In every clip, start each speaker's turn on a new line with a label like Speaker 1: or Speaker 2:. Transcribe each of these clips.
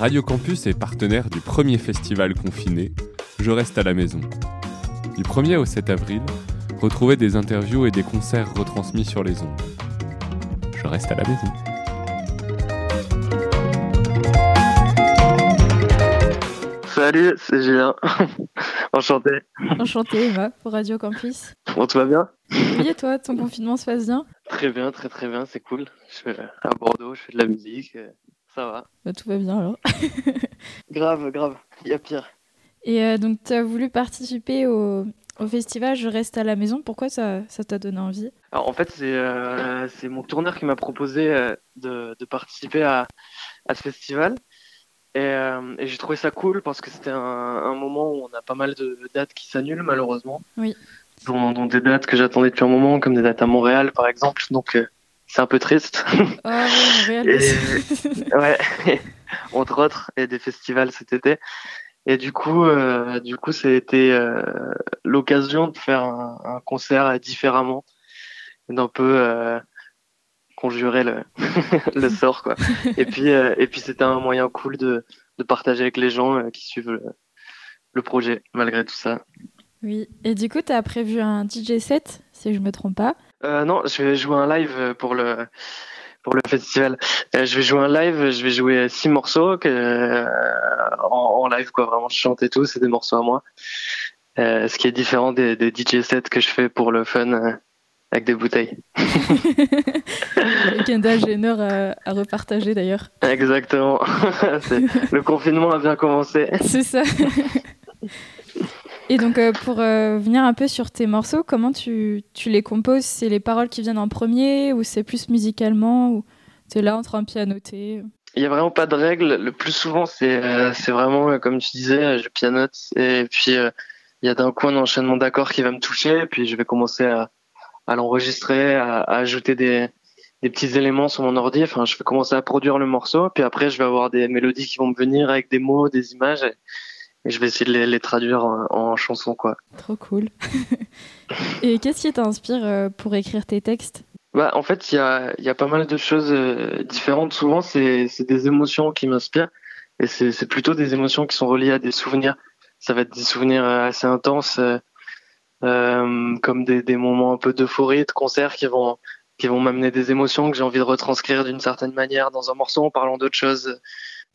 Speaker 1: Radio Campus est partenaire du premier festival confiné, Je reste à la maison. Du 1er au 7 avril, retrouvez des interviews et des concerts retransmis sur les ondes. Je reste à la maison.
Speaker 2: Salut, c'est Julien. Enchanté.
Speaker 3: Enchanté, Eva, pour Radio Campus.
Speaker 2: Bon, tout va bien?
Speaker 3: Oui, et toi, ton confinement se passe bien?
Speaker 2: Très bien, très très bien, c'est cool. Je suis à Bordeaux, je fais de la musique, euh, ça va.
Speaker 3: Bah, tout va bien alors.
Speaker 2: grave, grave, il y a pire.
Speaker 3: Et euh, donc, tu as voulu participer au, au, festival Je reste à la maison. Pourquoi ça t'a donné envie?
Speaker 2: Alors, en fait, c'est euh, mon tourneur qui m'a proposé euh, de, de, participer à, à, ce festival. Et, euh, et j'ai trouvé ça cool parce que c'était un, un, moment où on a pas mal de dates qui s'annulent, malheureusement.
Speaker 3: Oui.
Speaker 2: Dont, dont des dates que j'attendais depuis un moment, comme des dates à Montréal, par exemple. Donc, c'est un peu triste.
Speaker 3: Oh, oui, Montréal.
Speaker 2: Et, ouais, entre autres, et des festivals cet été. Et du coup, euh, du coup, ça a été euh, l'occasion de faire un, un, concert différemment, d'un peu euh, conjurer le, le sort, quoi. et puis, euh, et puis, c'était un moyen cool de, de partager avec les gens euh, qui suivent le, le, projet, malgré tout ça.
Speaker 3: Oui. Et du coup, tu as prévu un DJ set, si je me trompe pas
Speaker 2: euh, Non, je vais jouer un live pour le pour le festival. Euh, je vais jouer un live, je vais jouer six morceaux que, euh, en, en, live, quoi. Vraiment, je chante et tout, c'est des morceaux à moi. Euh, ce qui est différent des, des, DJ sets que je fais pour le fun euh, avec des bouteilles.
Speaker 3: Kendall Jenner à, à repartager d'ailleurs.
Speaker 2: Exactement. le confinement a bien commencé.
Speaker 3: C'est ça. Et donc, euh, pour euh, venir un peu sur tes morceaux, comment tu, les composes? C'est les paroles qui viennent en premier ou c'est plus musicalement ou tu es là en train de pianoter
Speaker 2: Il n'y a vraiment pas de règle. Le plus souvent, c'est euh, vraiment, comme tu disais, je pianote et puis il y a d'un coup un enchaînement d'accords qui va me toucher et puis je vais commencer à, l'enregistrer, à, ajouter des, petits éléments sur mon ordi. Enfin, je vais commencer à produire le morceau puis après, je vais avoir des mélodies qui vont me venir avec des mots, des images. Et je vais essayer de les, les traduire en, en, chanson quoi.
Speaker 3: Trop cool. et qu'est-ce qui t'inspire euh, pour écrire tes textes?
Speaker 2: Bah, en fait, il y a, y a pas mal de choses euh, différentes. Souvent, c'est des émotions qui m'inspirent et c'est plutôt des émotions qui sont reliées à des souvenirs. Ça va être des souvenirs euh, assez intenses, euh, comme des, des moments un peu d'euphorie, de concert qui vont qui vont m'amener des émotions que j'ai envie de retranscrire d'une certaine manière dans un morceau en parlant d'autres choses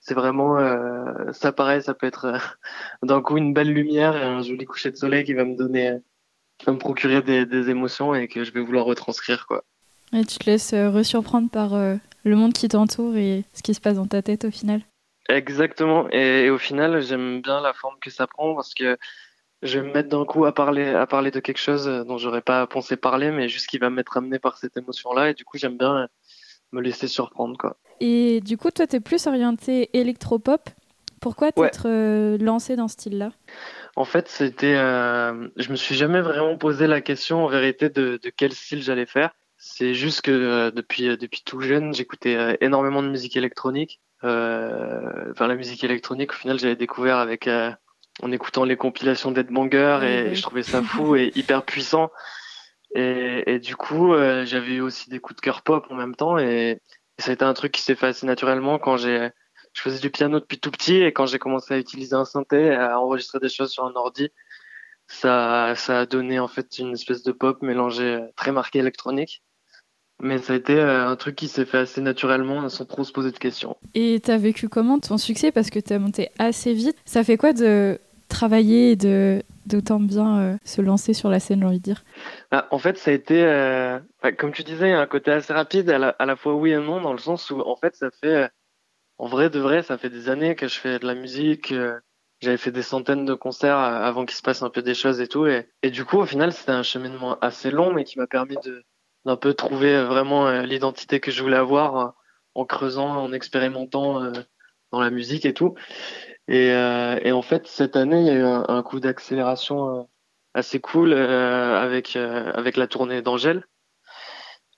Speaker 2: c'est vraiment euh, ça pareil ça peut être euh, d'un coup une belle lumière et un joli coucher de soleil qui va me donner qui va me procurer des, des émotions et que je vais vouloir retranscrire quoi.
Speaker 3: Et tu te laisses euh, resurprendre par euh, le monde qui t'entoure et ce qui se passe dans ta tête au final.
Speaker 2: Exactement. Et, et au final j'aime bien la forme que ça prend parce que je vais me mettre d'un coup à parler à parler de quelque chose dont j'aurais pas pensé parler mais juste qui va m'être amené par cette émotion là et du coup j'aime bien me laisser surprendre quoi.
Speaker 3: Et du coup, toi, tu es plus orienté électropop. Pourquoi t'être ouais. euh, lancé dans ce style-là?
Speaker 2: En fait, c'était, euh, je me suis jamais vraiment posé la question en vérité de, de quel style j'allais faire. C'est juste que euh, depuis depuis tout jeune, j'écoutais euh, énormément de musique électronique. Euh, enfin, la musique électronique, au final, j'avais découvert avec euh, en écoutant les compilations d'Ed Banger et, je trouvais ça fou et hyper puissant. Et, et, du coup, euh, j'avais aussi des coups de cœur pop en même temps et ça a été un truc qui s'est fait assez naturellement quand j'ai je faisais du piano depuis tout petit et quand j'ai commencé à utiliser un synthé, à enregistrer des choses sur un ordi, ça, ça a donné en fait une espèce de pop mélangé très marqué électronique. Mais ça a été euh, un truc qui s'est fait assez naturellement sans trop se poser de questions.
Speaker 3: Et t'as vécu comment ton succès? Parce que t'as monté assez vite. Ça fait quoi de travailler et de d'autant bien euh, se lancer sur la scène, j'ai envie de dire
Speaker 2: ah, En fait, ça a été, euh, comme tu disais, un côté assez rapide, à la, fois oui et non, dans le sens où, en fait, ça fait, en vrai de vrai, ça fait des années que je fais de la musique. Euh, J'avais fait des centaines de concerts avant qu'il se passe un peu des choses et tout. Et, et du coup, au final, c'était un cheminement assez long, mais qui m'a permis de d'un peu trouver vraiment euh, l'identité que je voulais avoir euh, en creusant, en expérimentant euh, dans la musique et tout. Et, euh, et, en fait, cette année, il y a eu un, un coup d'accélération euh, assez cool euh, avec avec la tournée d'Angèle.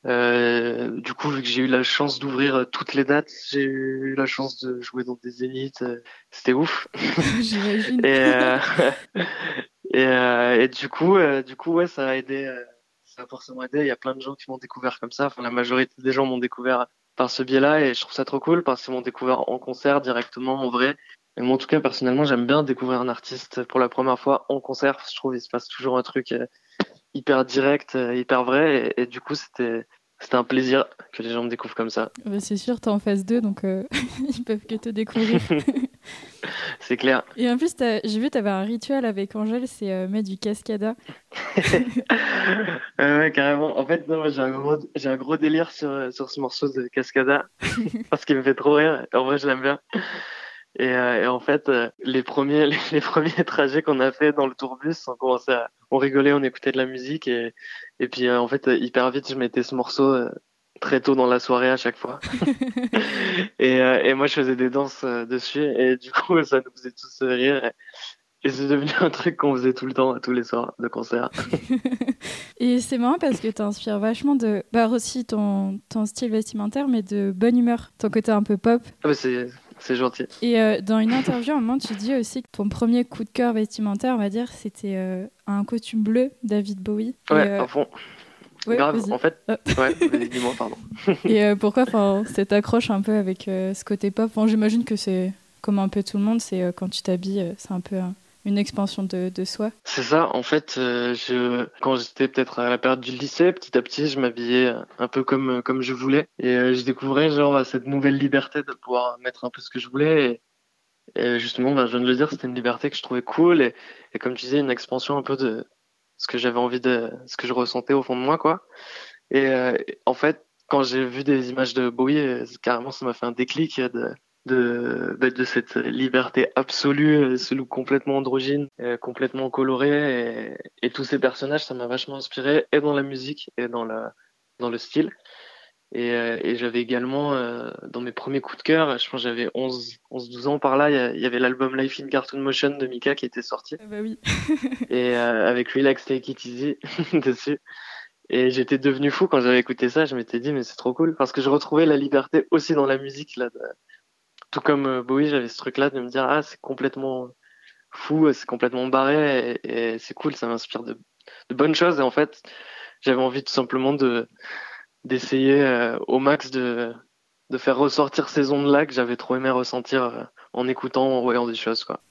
Speaker 2: du coup, vu que j'ai eu la chance d'ouvrir toutes les dates, j'ai eu la chance de jouer dans des zéniths. C'était ouf.
Speaker 3: J'imagine.
Speaker 2: et, et, et, du coup, du coup, ouais, ça a aidé. ça a forcément aidé. Il y a plein de gens qui m'ont découvert comme ça. Enfin, la majorité des gens m'ont découvert par ce biais-là et je trouve ça trop cool parce qu'ils m'ont découvert en concert directement, en vrai. Et moi, en tout cas, personnellement, j'aime bien découvrir un artiste pour la première fois en concert. Je trouve qu'il se passe toujours un truc euh, hyper direct, euh, hyper vrai. Et, et du coup, c'était c'était un plaisir que les gens me découvrent comme ça.
Speaker 3: Bah, c'est sûr, t'es en phase 2, donc euh, ils peuvent que te découvrir.
Speaker 2: c'est clair.
Speaker 3: Et en plus, j'ai vu, t'avais un rituel avec Angèle, c'est euh, mettre du cascada.
Speaker 2: ouais, carrément. En fait, j'ai un gros, un gros délire sur, sur ce morceau de cascada parce qu'il me fait trop rire. En vrai, je l'aime bien. Et, euh, et, en fait, euh, les premiers, les, premiers trajets qu'on a fait dans le tourbus, on commençait à, on rigolait, on écoutait de la musique et, et puis euh, en fait, hyper vite, je mettais ce morceau très tôt dans la soirée à chaque fois. et, et moi, je faisais des danses dessus et du coup, ça nous faisait tous rire. Et c'est devenu un truc qu'on faisait tout le temps, tous les soirs de concert.
Speaker 3: et c'est marrant parce que tu inspires vachement de. Bah, aussi ton, ton style vestimentaire, mais de bonne humeur. Ton côté un peu pop.
Speaker 2: Ah bah c'est c'est gentil.
Speaker 3: Et euh, dans une interview, à un moment, tu dis aussi que ton premier coup de cœur vestimentaire, on va dire, c'était euh, un costume bleu David Bowie.
Speaker 2: Ouais, euh, à fond. Grave, en fait. Ah. Ouais, dis-moi, pardon.
Speaker 3: Et pourquoi cette accroche un peu avec ce côté pop? J'imagine que c'est comme un peu tout le monde, c'est quand tu t'habilles, c'est un peu une expansion de, soi.
Speaker 2: C'est ça, en fait, euh, je, quand j'étais peut-être à la période du lycée, petit à petit, je m'habillais un peu comme, comme je voulais. Et euh, je découvrais genre cette nouvelle liberté de pouvoir mettre un peu ce que je voulais. Et, justement, bah, je viens de le dire, c'était une liberté que je trouvais cool. Et, et comme tu disais, une expansion un peu de ce que j'avais envie de, ce que je ressentais au fond de moi, quoi. Et euh, en fait, quand j'ai vu des images de Bowie, carrément, ça m'a fait un déclic de, de, bah, de cette liberté absolue, ce look complètement androgyne, euh, complètement coloré. Et, et, tous ces personnages, ça m'a vachement inspiré, et dans la musique, et dans, la, dans le style. Et, euh, et j'avais également, euh, dans mes premiers coups de cœur, je pense j'avais 11, 11, 12 ans par là, il y, avait l'album Life in Cartoon Motion de Mika qui était sorti.
Speaker 3: Ah bah oui.
Speaker 2: et avec Relax Take It Easy dessus. Et j'étais devenu fou quand j'avais écouté ça, je m'étais dit mais c'est trop cool parce que je retrouvais la liberté aussi dans la musique là, tout comme euh, Bowie, j'avais ce truc-là de me dire ah c'est complètement fou, c'est complètement barré et, c'est cool, ça m'inspire de, de, bonnes choses. Et en fait, j'avais envie tout simplement de d'essayer euh, au max de de faire ressortir ces ondes-là que j'avais trop aimé ressentir euh, en écoutant, en voyant des choses quoi.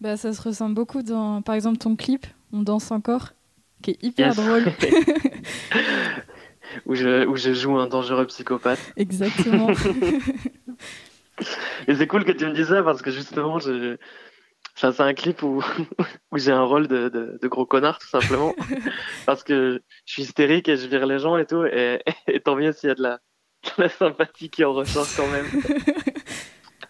Speaker 3: Bah ça se ressent beaucoup dans par exemple ton clip On danse encore qui est hyper drôle.
Speaker 2: où je où je joue un dangereux psychopathe.
Speaker 3: Exactement.
Speaker 2: Et c'est cool que tu me dises ça parce que justement, je... Enfin, c'est un clip où, où j'ai un rôle de, de, de, gros connard, tout simplement. parce que je suis hystérique et je vire les gens et tout. Et, et tant mieux s'il y a de la, de la sympathie qui en ressort quand même.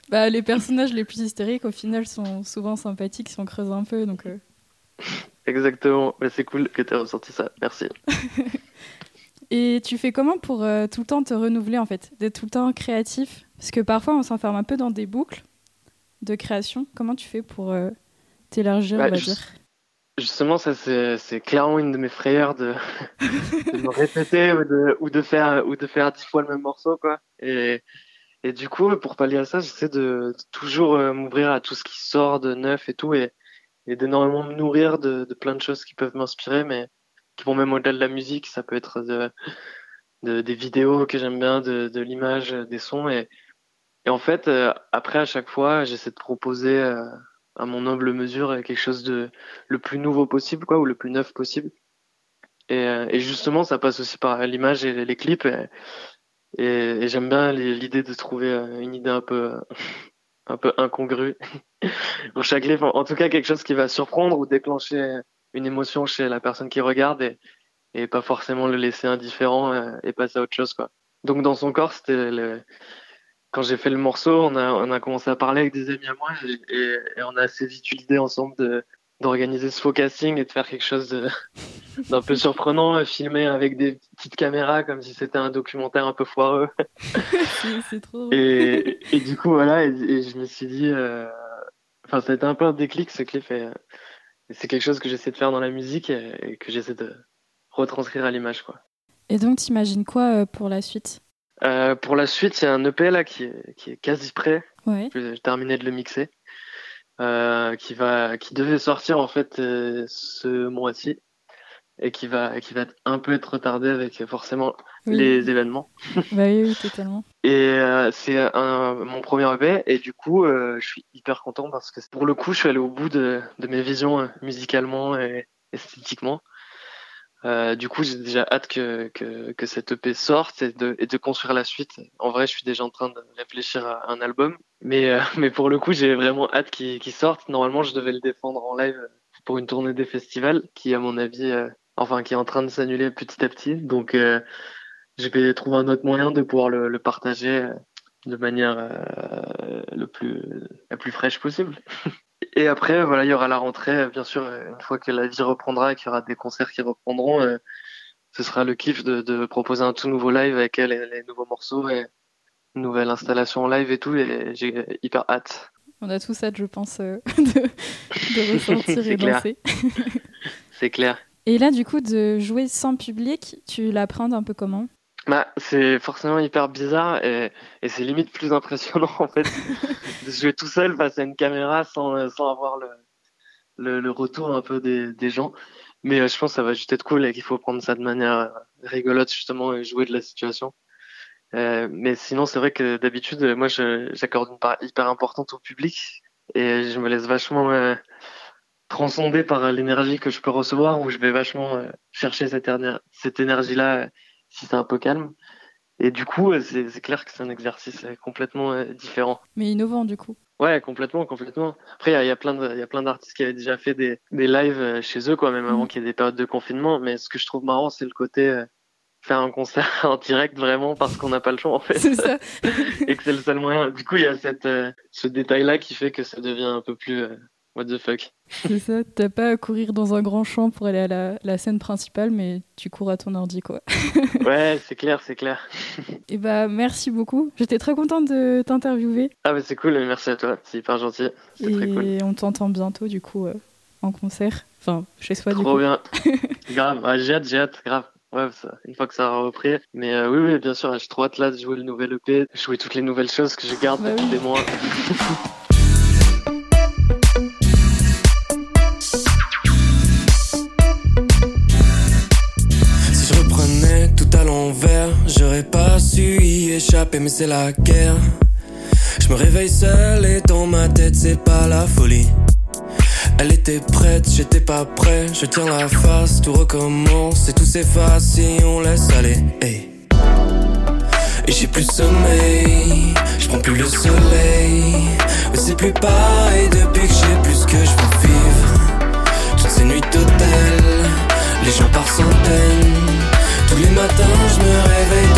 Speaker 3: bah, les personnages les plus hystériques, au final, sont souvent sympathiques si on creuse un peu. Donc, euh.
Speaker 2: Exactement. Mais c'est cool que tu aies ressenti ça. Merci.
Speaker 3: Et tu fais comment pour euh, tout le temps te renouveler, en fait D'être tout le temps créatif? Parce que parfois, on s'enferme un peu dans des boucles de création. Comment tu fais pour euh, t'élargir, on va dire?
Speaker 2: Justement, ça c'est clairement une de mes frayeurs de, de me répéter ou de, ou de faire ou de faire dix fois le même morceau, quoi. Et, et du coup, pour pallier à ça, j'essaie de, toujours euh, m'ouvrir à tout ce qui sort de neuf et tout, et, et d'énormément me nourrir de, de plein de choses qui peuvent m'inspirer, mais qui vont même au-delà de la musique. Ça peut être de, de des vidéos que j'aime bien, de, de l'image, des sons, et et en fait, euh, après, à chaque fois, j'essaie de proposer euh, à mon humble mesure quelque chose de le plus nouveau possible, quoi, ou le plus neuf possible. Et, euh, et justement, ça passe aussi par l'image et les clips. Et, et, j'aime bien l'idée de trouver une idée un peu, un peu incongrue pour chaque clip. En tout cas, quelque chose qui va surprendre ou déclencher une émotion chez la personne qui regarde et, et pas forcément le laisser indifférent et passer à autre chose, quoi. Donc, dans son corps, c'était le, quand j'ai fait le morceau, on a, on a commencé à parler avec des amis à moi et, et, on a assez vite eu l'idée ensemble de d'organiser ce focusing et de faire quelque chose d'un peu surprenant, filmer avec des petites caméras comme si c'était un documentaire un peu foireux.
Speaker 3: c'est trop drôle.
Speaker 2: Et, et, du coup, voilà, et, je me suis dit, euh... enfin, ça a été un peu un déclic ce clip et, c'est quelque chose que j'essaie de faire dans la musique et, que j'essaie de retranscrire à l'image, quoi.
Speaker 3: Et donc, t'imagines quoi euh, pour la suite?
Speaker 2: Euh, pour la suite, il y a un EP là qui est, qui est quasi prêt.
Speaker 3: Ouais.
Speaker 2: J'ai terminé de le mixer. Euh, qui va, qui devait sortir en fait euh, ce mois-ci. et qui va, qui va être un peu être retardé avec forcément les événements.
Speaker 3: bah oui, oui, totalement.
Speaker 2: Et euh, c'est mon premier EP et du coup, euh, je suis hyper content parce que pour le coup, je suis allé au bout de, de mes visions euh, musicalement et esthétiquement. Euh, du coup, j'ai déjà hâte que, que, que cette EP sorte et de, et de construire la suite. En vrai, je suis déjà en train de réfléchir à un album, mais, euh, mais pour le coup, j'ai vraiment hâte qu'il sorte. Normalement, je devais le défendre en live pour une tournée des festivals, qui, à mon avis, enfin, qui est en train de s'annuler petit à petit. Donc, je vais trouver un autre moyen de pouvoir le, le partager euh, de manière euh, le plus la plus fraîche possible. Et après, voilà, il y aura la rentrée, bien sûr, une fois que la vie reprendra et qu'il y aura des concerts qui reprendront, euh, ce sera le kiff de, de, proposer un tout nouveau live avec les, les nouveaux morceaux et une nouvelle installation en live et tout. Et j'ai hyper hâte.
Speaker 3: On a tous hâte, je pense, de, de ressentir et danser.
Speaker 2: C'est clair.
Speaker 3: Et là, du coup, de jouer sans public, tu l'apprends un peu comment?
Speaker 2: Bah, c'est forcément hyper bizarre et, et c'est limite plus impressionnant en fait de jouer tout seul face à une caméra sans, sans avoir le, le, le retour un peu des, des gens. Mais euh, je pense que ça va juste être cool et qu'il faut prendre ça de manière euh, rigolote justement et jouer de la situation. Euh, mais sinon, c'est vrai que d'habitude, moi, j'accorde une part hyper importante au public et je me laisse vachement euh, transcender par l'énergie que je peux recevoir où je vais vachement chercher cette énergie-là si c'est un peu calme. Et du coup, euh, c'est clair que c'est un exercice euh, complètement euh, différent.
Speaker 3: Mais innovant, du coup.
Speaker 2: Ouais, complètement, complètement. Après, il y, y, a plein d'artistes qui avaient déjà fait des, des lives chez eux, quoi, même avant mm. qu'il y ait des périodes de confinement. Mais ce que je trouve marrant, c'est le côté faire un concert en direct vraiment parce qu'on n'a pas le choix, en fait.
Speaker 3: C'est ça.
Speaker 2: Et que c'est le seul moyen. Du coup, il y a cette, ce détail-là qui fait que ça devient un peu plus What the fuck
Speaker 3: C'est ça, t'as pas à courir dans un grand champ pour aller à la, la scène principale, mais tu cours à ton ordi, quoi.
Speaker 2: ouais, c'est clair, c'est clair.
Speaker 3: Et bah, merci beaucoup. J'étais très contente de t'interviewer.
Speaker 2: Ah, bah, c'est cool, merci à toi, c'est hyper gentil.
Speaker 3: Et
Speaker 2: très cool.
Speaker 3: on t'entend bientôt, du coup, euh, en concert. Enfin, chez soi,
Speaker 2: Trop
Speaker 3: du coup.
Speaker 2: bien. grave, ouais, j'ai hâte, j'ai hâte, grave. Ouais, ça, une fois que ça aura repris. Mais euh, oui, oui, bien sûr, j'ai trop hâte là de jouer le nouvel EP, de jouer toutes les nouvelles choses que je garde bah depuis oui. des mois.
Speaker 4: J'aurais pas su y échapper, mais c'est la guerre. Je me réveille seul et dans ma tête, c'est pas la folie. Elle était prête, j'étais pas prêt. Je tiens la face, tout recommence et tout s'efface si on laisse aller. Et j'ai plus sommeil, je prends plus le soleil. Mais c'est plus pareil depuis que j'ai plus que je veux vivre. Toutes ces nuits d'hôtel, les gens par centaines. Tous les matins, je me réveille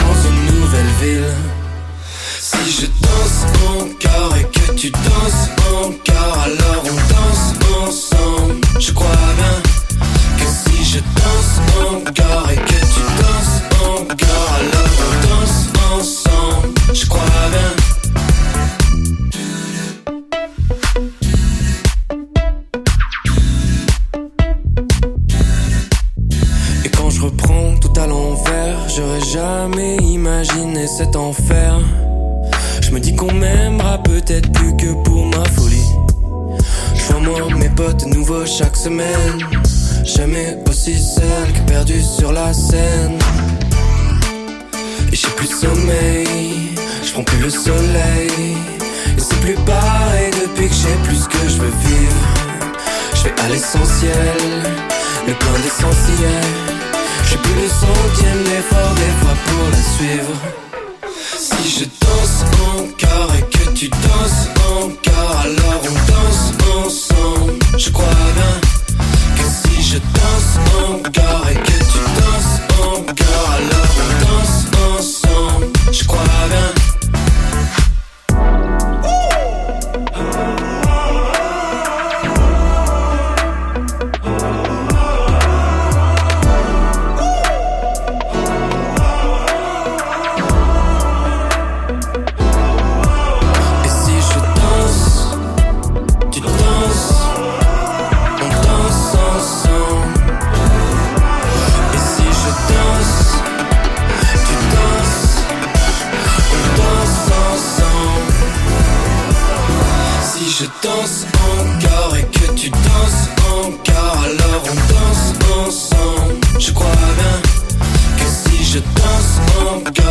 Speaker 4: imaginé cet enfer. Je me dis qu'on m'aimera peut-être plus que pour ma folie. Je vois moi mes potes nouveaux chaque semaine. Jamais aussi seul que perdu sur la scène. Et j'ai plus sommeil, je prends plus le soleil. Et c'est plus pareil depuis que j'ai plus que je veux vivre. Je vais à l'essentiel, le plein d'essentiel. J'ai plus le centième l'effort des crois bien hein, que si je danse en cœur